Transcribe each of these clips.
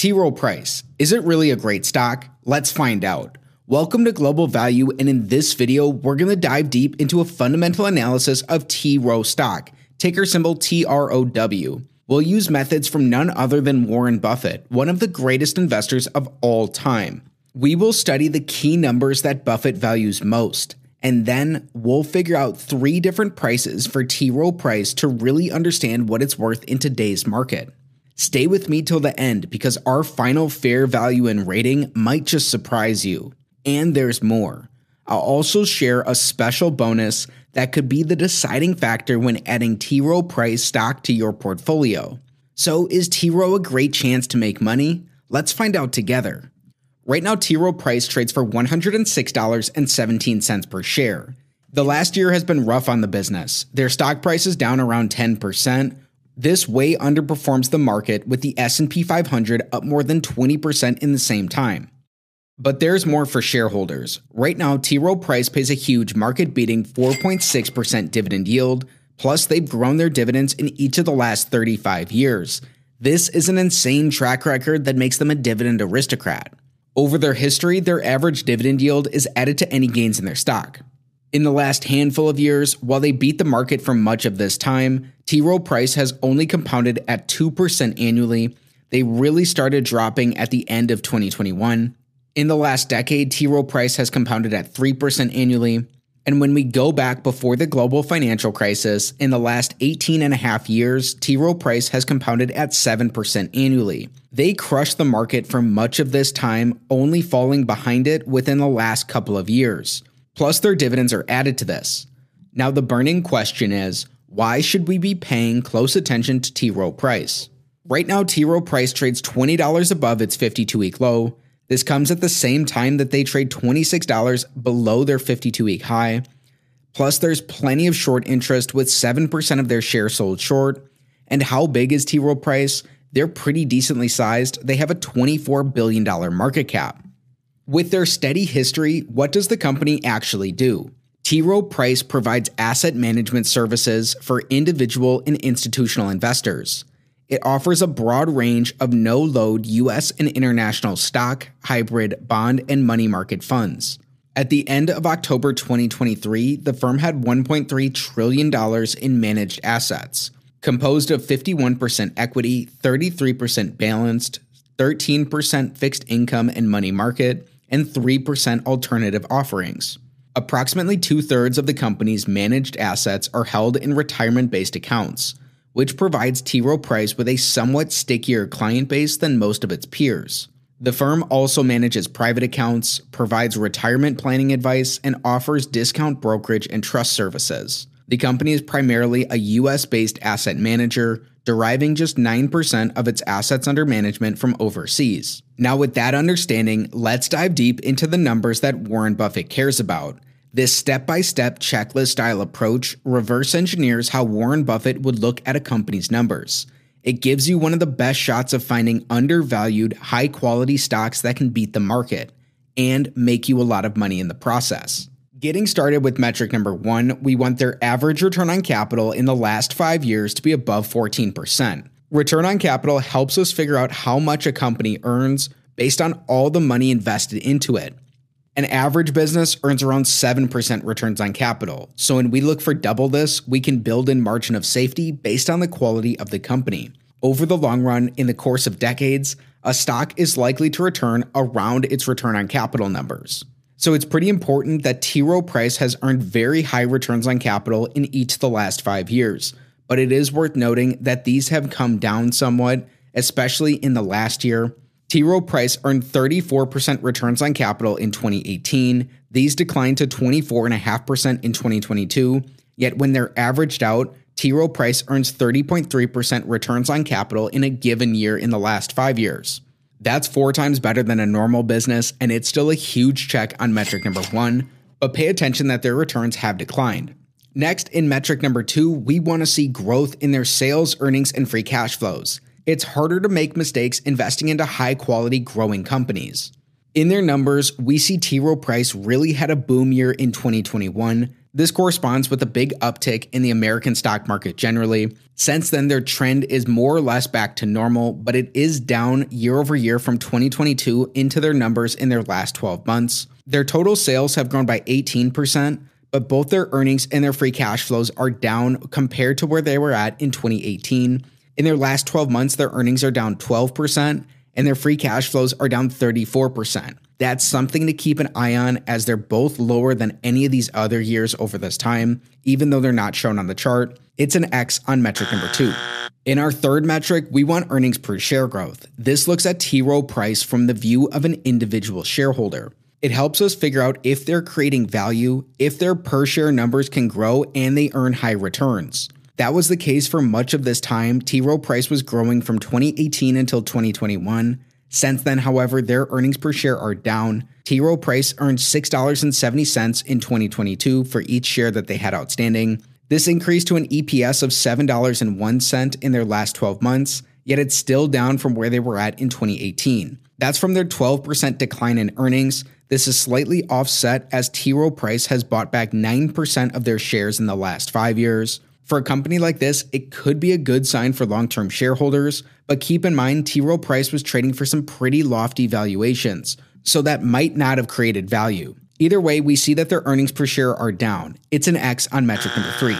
T. Rowe Price, is it really a great stock? Let's find out. Welcome to Global Value, and in this video, we're going to dive deep into a fundamental analysis of T. Rowe stock, ticker symbol TROW. We'll use methods from none other than Warren Buffett, one of the greatest investors of all time. We will study the key numbers that Buffett values most, and then we'll figure out three different prices for T. Rowe Price to really understand what it's worth in today's market. Stay with me till the end because our final fair value and rating might just surprise you. And there's more. I'll also share a special bonus that could be the deciding factor when adding T. Rowe Price stock to your portfolio. So, is T. Rowe a great chance to make money? Let's find out together. Right now, T. Rowe Price trades for $106.17 per share. The last year has been rough on the business. Their stock price is down around 10%. This way underperforms the market with the S&P 500 up more than 20% in the same time. But there's more for shareholders. Right now, T. Rowe Price pays a huge market beating 4.6% dividend yield, plus, they've grown their dividends in each of the last 35 years. This is an insane track record that makes them a dividend aristocrat. Over their history, their average dividend yield is added to any gains in their stock. In the last handful of years, while they beat the market for much of this time, T. Rowe Price has only compounded at 2% annually. They really started dropping at the end of 2021. In the last decade, T. Rowe Price has compounded at 3% annually. And when we go back before the global financial crisis, in the last 18 and a half years, T. Rowe Price has compounded at 7% annually. They crushed the market for much of this time, only falling behind it within the last couple of years. Plus, their dividends are added to this. Now, the burning question is why should we be paying close attention to T. Rowe Price? Right now, T. Rowe Price trades $20 above its 52 week low this comes at the same time that they trade $26 below their 52 week high. Plus, there's plenty of short interest with 7% of their shares sold short. And how big is T. Rowe Price? They're pretty decently sized. They have a $24 billion market cap. With their steady history, what does the company actually do? T. Rowe Price provides asset management services for individual and institutional investors. It offers a broad range of no load US and international stock, hybrid, bond, and money market funds. At the end of October 2023, the firm had $1.3 trillion in managed assets, composed of 51% equity, 33% balanced, 13% fixed income and money market, and 3% alternative offerings. Approximately two thirds of the company's managed assets are held in retirement based accounts, which provides T. Rowe Price with a somewhat stickier client base than most of its peers. The firm also manages private accounts, provides retirement planning advice, and offers discount brokerage and trust services. The company is primarily a US based asset manager, deriving just 9% of its assets under management from overseas. Now, with that understanding, let's dive deep into the numbers that Warren Buffett cares about this step by step checklist style approach reverse engineers how Warren Buffett would look at a company's numbers. It gives you one of the best shots of finding undervalued, high quality stocks that can beat the market and make you a lot of money in the process. Getting started with metric number one, we want their average return on capital in the last five years to be above 14%. Return on capital helps us figure out how much a company earns based on all the money invested into it. An average business earns around 7% returns on capital. So when we look for double this, we can build in margin of safety based on the quality of the company. Over the long run, in the course of decades, a stock is likely to return around its return on capital numbers. So it's pretty important that T. Rowe Price has earned very high returns on capital in each of the last five years. But it is worth noting that these have come down somewhat, especially in the last year, T. Rowe Price earned 34% returns on capital in 2018. These declined to 24.5% in 2022. Yet when they're averaged out, T. Rowe Price earns 30.3% returns on capital in a given year in the last five years. That's four times better than a normal business, and it's still a huge check on metric number one, but pay attention that their returns have declined. Next, in metric number two, we want to see growth in their sales, earnings, and free cash flows it's harder to make mistakes investing into high quality growing companies. In their numbers, we see T. Rowe Price really had a boom year in 2021. This corresponds with a big uptick in the American stock market generally. Since then, their trend is more or less back to normal, but it is down year over year from 2022 into their numbers in their last 12 months. Their total sales have grown by 18%, but both their earnings and their free cash flows are down compared to where they were at in 2018. In their last 12 months, their earnings are down 12%, and their free cash flows are down 34%. That's something to keep an eye on as they're both lower than any of these other years over this time, even though they're not shown on the chart. It's an X on metric number two. In our third metric, we want earnings per share growth. This looks at T Rowe Price from the view of an individual shareholder. It helps us figure out if they're creating value, if their per share numbers can grow, and they earn high returns. That was the case for much of this time. T Rowe Price was growing from 2018 until 2021. Since then, however, their earnings per share are down. T. Rowe Price earned $6.70 in 2022 for each share that they had outstanding. This increased to an EPS of $7.01 in their last 12 months, yet it's still down from where they were at in 2018. That's from their 12% decline in earnings. This is slightly offset as T. Rowe Price has bought back 9% of their shares in the last five years. For a company like this, it could be a good sign for long term shareholders, but keep in mind T. Rowe Price was trading for some pretty lofty valuations, so that might not have created value. Either way, we see that their earnings per share are down. It's an X on metric number three.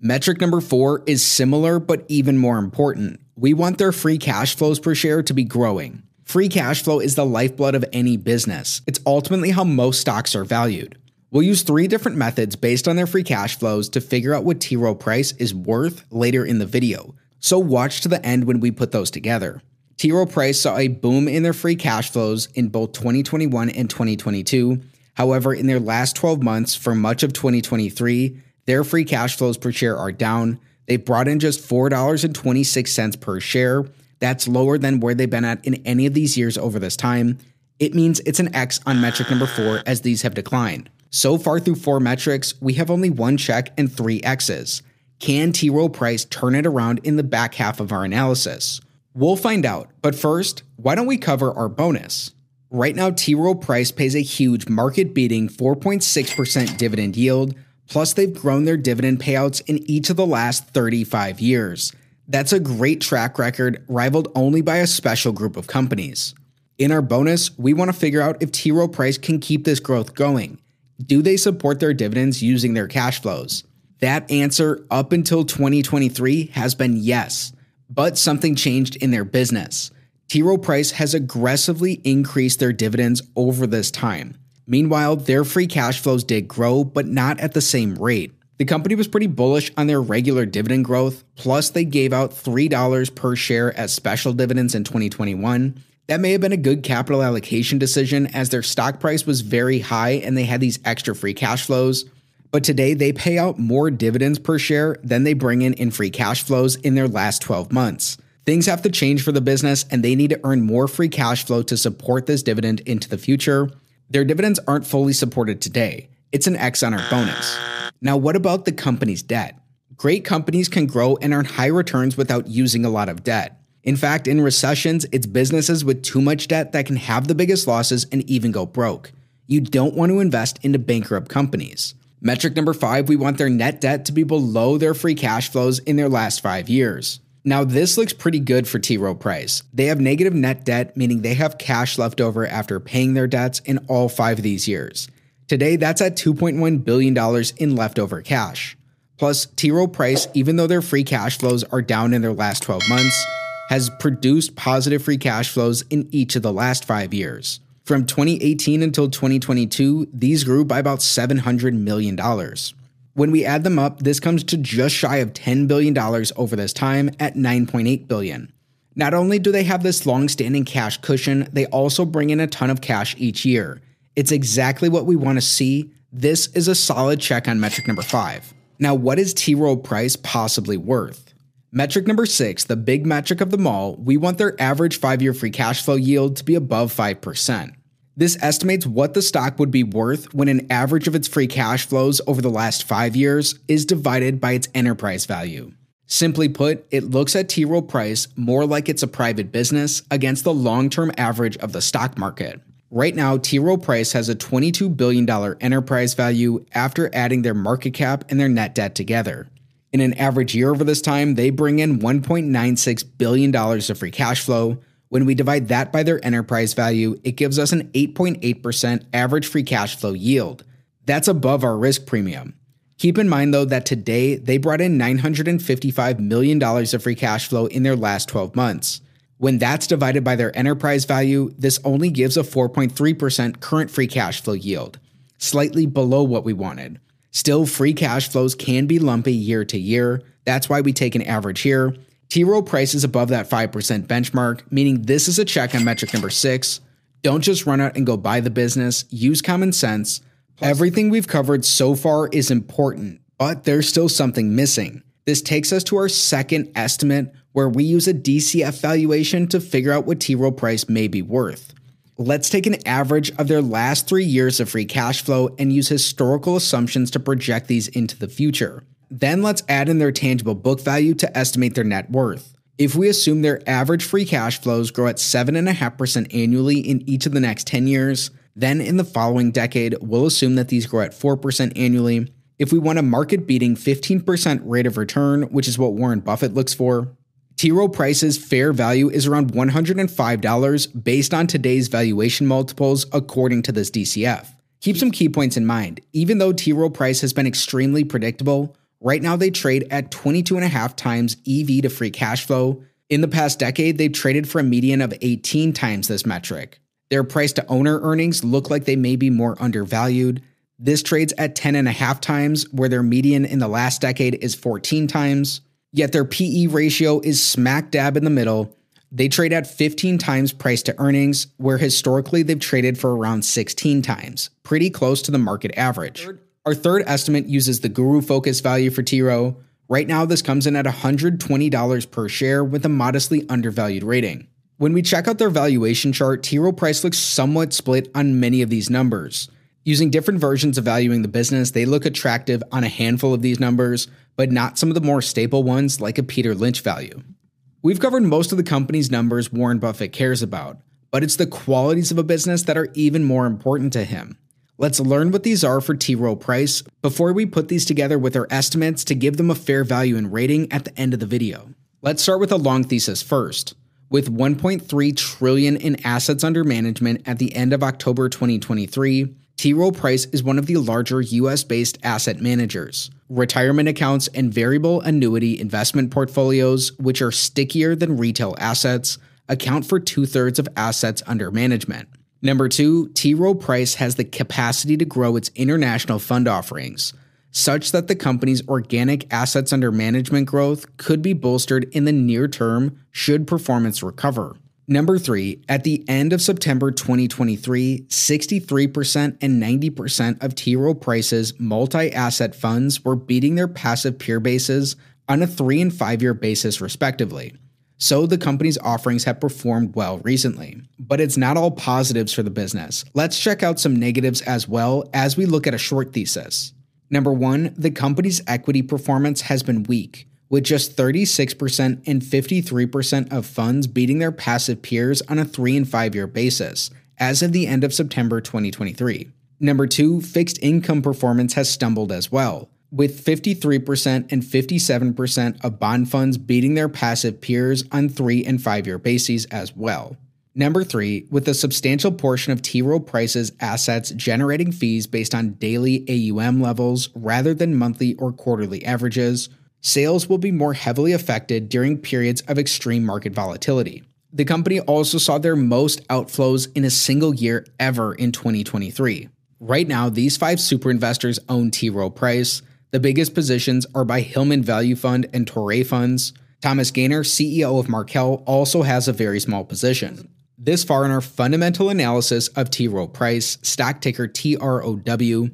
Metric number four is similar, but even more important. We want their free cash flows per share to be growing. Free cash flow is the lifeblood of any business. It's ultimately how most stocks are valued. We'll use three different methods based on their free cash flows to figure out what T. Rowe Price is worth later in the video, so watch to the end when we put those together. T. Rowe Price saw a boom in their free cash flows in both 2021 and 2022. However, in their last 12 months, for much of 2023, their free cash flows per share are down. They brought in just $4.26 per share. That's lower than where they've been at in any of these years over this time. It means it's an X on metric number four as these have declined. So far through four metrics, we have only one check and three X's. Can T. Rowe Price turn it around in the back half of our analysis? We'll find out, but first, why don't we cover our bonus? Right now, T. Rowe Price pays a huge market beating 4.6% dividend yield, plus, they've grown their dividend payouts in each of the last 35 years. That's a great track record, rivaled only by a special group of companies. In our bonus, we want to figure out if T. Rowe Price can keep this growth going. Do they support their dividends using their cash flows? That answer up until 2023 has been yes, but something changed in their business. T. Rowe Price has aggressively increased their dividends over this time. Meanwhile, their free cash flows did grow, but not at the same rate. The company was pretty bullish on their regular dividend growth, plus, they gave out $3 per share as special dividends in 2021. That may have been a good capital allocation decision as their stock price was very high and they had these extra free cash flows. But today they pay out more dividends per share than they bring in in free cash flows in their last 12 months. Things have to change for the business and they need to earn more free cash flow to support this dividend into the future. Their dividends aren't fully supported today. It's an X on our bonus. Now, what about the company's debt? Great companies can grow and earn high returns without using a lot of debt. In fact, in recessions, it's businesses with too much debt that can have the biggest losses and even go broke. You don't want to invest into bankrupt companies. Metric number five, we want their net debt to be below their free cash flows in their last five years. Now, this looks pretty good for T. Rowe Price. They have negative net debt, meaning they have cash left over after paying their debts in all five of these years. Today, that's at $2.1 billion in leftover cash. Plus, T. Rowe Price, even though their free cash flows are down in their last 12 months, has produced positive free cash flows in each of the last five years. From 2018 until 2022, these grew by about $700 million. When we add them up, this comes to just shy of $10 billion over this time at 9.8 billion. Not only do they have this long-standing cash cushion, they also bring in a ton of cash each year. It's exactly what we want to see. This is a solid check on metric number 5. Now, what is T Rowe Price possibly worth? Metric number six, the big metric of them all, we want their average five year free cash flow yield to be above 5%. This estimates what the stock would be worth when an average of its free cash flows over the last five years is divided by its enterprise value. Simply put, it looks at T. Rowe Price more like it's a private business against the long term average of the stock market. Right now, T. Rowe Price has a $22 billion enterprise value after adding their market cap and their net debt together. In an average year over this time, they bring in $1.96 billion of free cash flow. When we divide that by their enterprise value, it gives us an 8.8% average free cash flow yield. That's above our risk premium. Keep in mind, though, that today they brought in $955 million of free cash flow in their last 12 months. When that's divided by their enterprise value, this only gives a 4.3% current free cash flow yield, slightly below what we wanted. Still, free cash flows can be lumpy year to year. That's why we take an average here. T. Rowe Price is above that 5% benchmark, meaning this is a check on metric number six. Don't just run out and go buy the business, use common sense. Everything we've covered so far is important, but there's still something missing. This takes us to our second estimate, where we use a DCF valuation to figure out what T. Rowe Price may be worth. Let's take an average of their last three years of free cash flow and use historical assumptions to project these into the future. Then let's add in their tangible book value to estimate their net worth. If we assume their average free cash flows grow at 7.5% annually in each of the next 10 years, then in the following decade, we'll assume that these grow at 4% annually. If we want a market beating 15% rate of return, which is what Warren Buffett looks for, T. Rowe Price's fair value is around $105 based on today's valuation multiples, according to this DCF. Keep some key points in mind. Even though T. Rowe Price has been extremely predictable, right now they trade at 22.5 times EV to free cash flow. In the past decade, they've traded for a median of 18 times this metric. Their price to owner earnings look like they may be more undervalued. This trades at 10.5 times, where their median in the last decade is 14 times. Yet their PE ratio is smack dab in the middle. They trade at 15 times price to earnings, where historically they've traded for around 16 times, pretty close to the market average. Our third estimate uses the Guru Focus value for T. Rowe. Right now, this comes in at $120 per share with a modestly undervalued rating. When we check out their valuation chart, T. Rowe Price looks somewhat split on many of these numbers. Using different versions of valuing the business, they look attractive on a handful of these numbers, but not some of the more staple ones like a Peter Lynch value. We've covered most of the company's numbers Warren Buffett cares about, but it's the qualities of a business that are even more important to him. Let's learn what these are for T. Rowe Price before we put these together with our estimates to give them a fair value and rating at the end of the video. Let's start with a long thesis first. With 1.3 trillion in assets under management at the end of October 2023, T. Rowe Price is one of the larger US based asset managers. Retirement accounts and variable annuity investment portfolios, which are stickier than retail assets, account for two thirds of assets under management. Number two, T. Rowe Price has the capacity to grow its international fund offerings, such that the company's organic assets under management growth could be bolstered in the near term should performance recover. Number three, at the end of September 2023, 63% and 90% of T. Rowe Price's multi asset funds were beating their passive peer bases on a three and five year basis, respectively. So the company's offerings have performed well recently. But it's not all positives for the business. Let's check out some negatives as well as we look at a short thesis. Number one, the company's equity performance has been weak with just 36% and 53% of funds beating their passive peers on a 3 and 5 year basis as of the end of September 2023. Number 2, fixed income performance has stumbled as well, with 53% and 57% of bond funds beating their passive peers on 3 and 5 year bases as well. Number three, with a substantial portion of T. Rowe Price's assets generating fees based on daily AUM levels rather than monthly or quarterly averages, sales will be more heavily affected during periods of extreme market volatility. The company also saw their most outflows in a single year ever in 2023. Right now, these five super investors own T. Rowe Price. The biggest positions are by Hillman Value Fund and Torray Funds. Thomas Gayner, CEO of Markel, also has a very small position. This far in our fundamental analysis of T. Rowe Price, stock ticker TROW,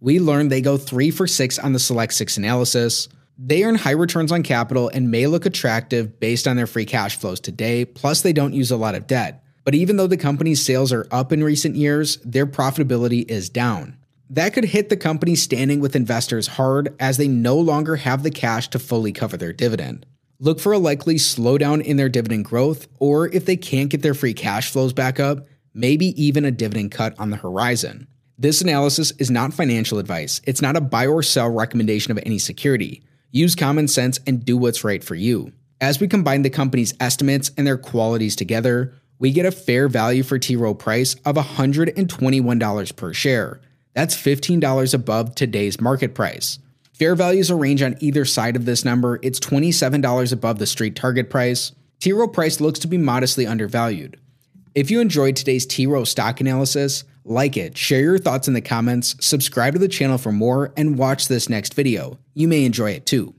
we learned they go three for six on the Select Six analysis. They earn high returns on capital and may look attractive based on their free cash flows today, plus, they don't use a lot of debt. But even though the company's sales are up in recent years, their profitability is down. That could hit the company standing with investors hard as they no longer have the cash to fully cover their dividend. Look for a likely slowdown in their dividend growth, or if they can't get their free cash flows back up, maybe even a dividend cut on the horizon. This analysis is not financial advice. It's not a buy or sell recommendation of any security. Use common sense and do what's right for you. As we combine the company's estimates and their qualities together, we get a fair value for T Rowe Price of $121 per share. That's $15 above today's market price. Fair values will range on either side of this number. It's $27 above the street target price. T Rowe Price looks to be modestly undervalued. If you enjoyed today's T Rowe stock analysis, like it, share your thoughts in the comments, subscribe to the channel for more, and watch this next video. You may enjoy it too.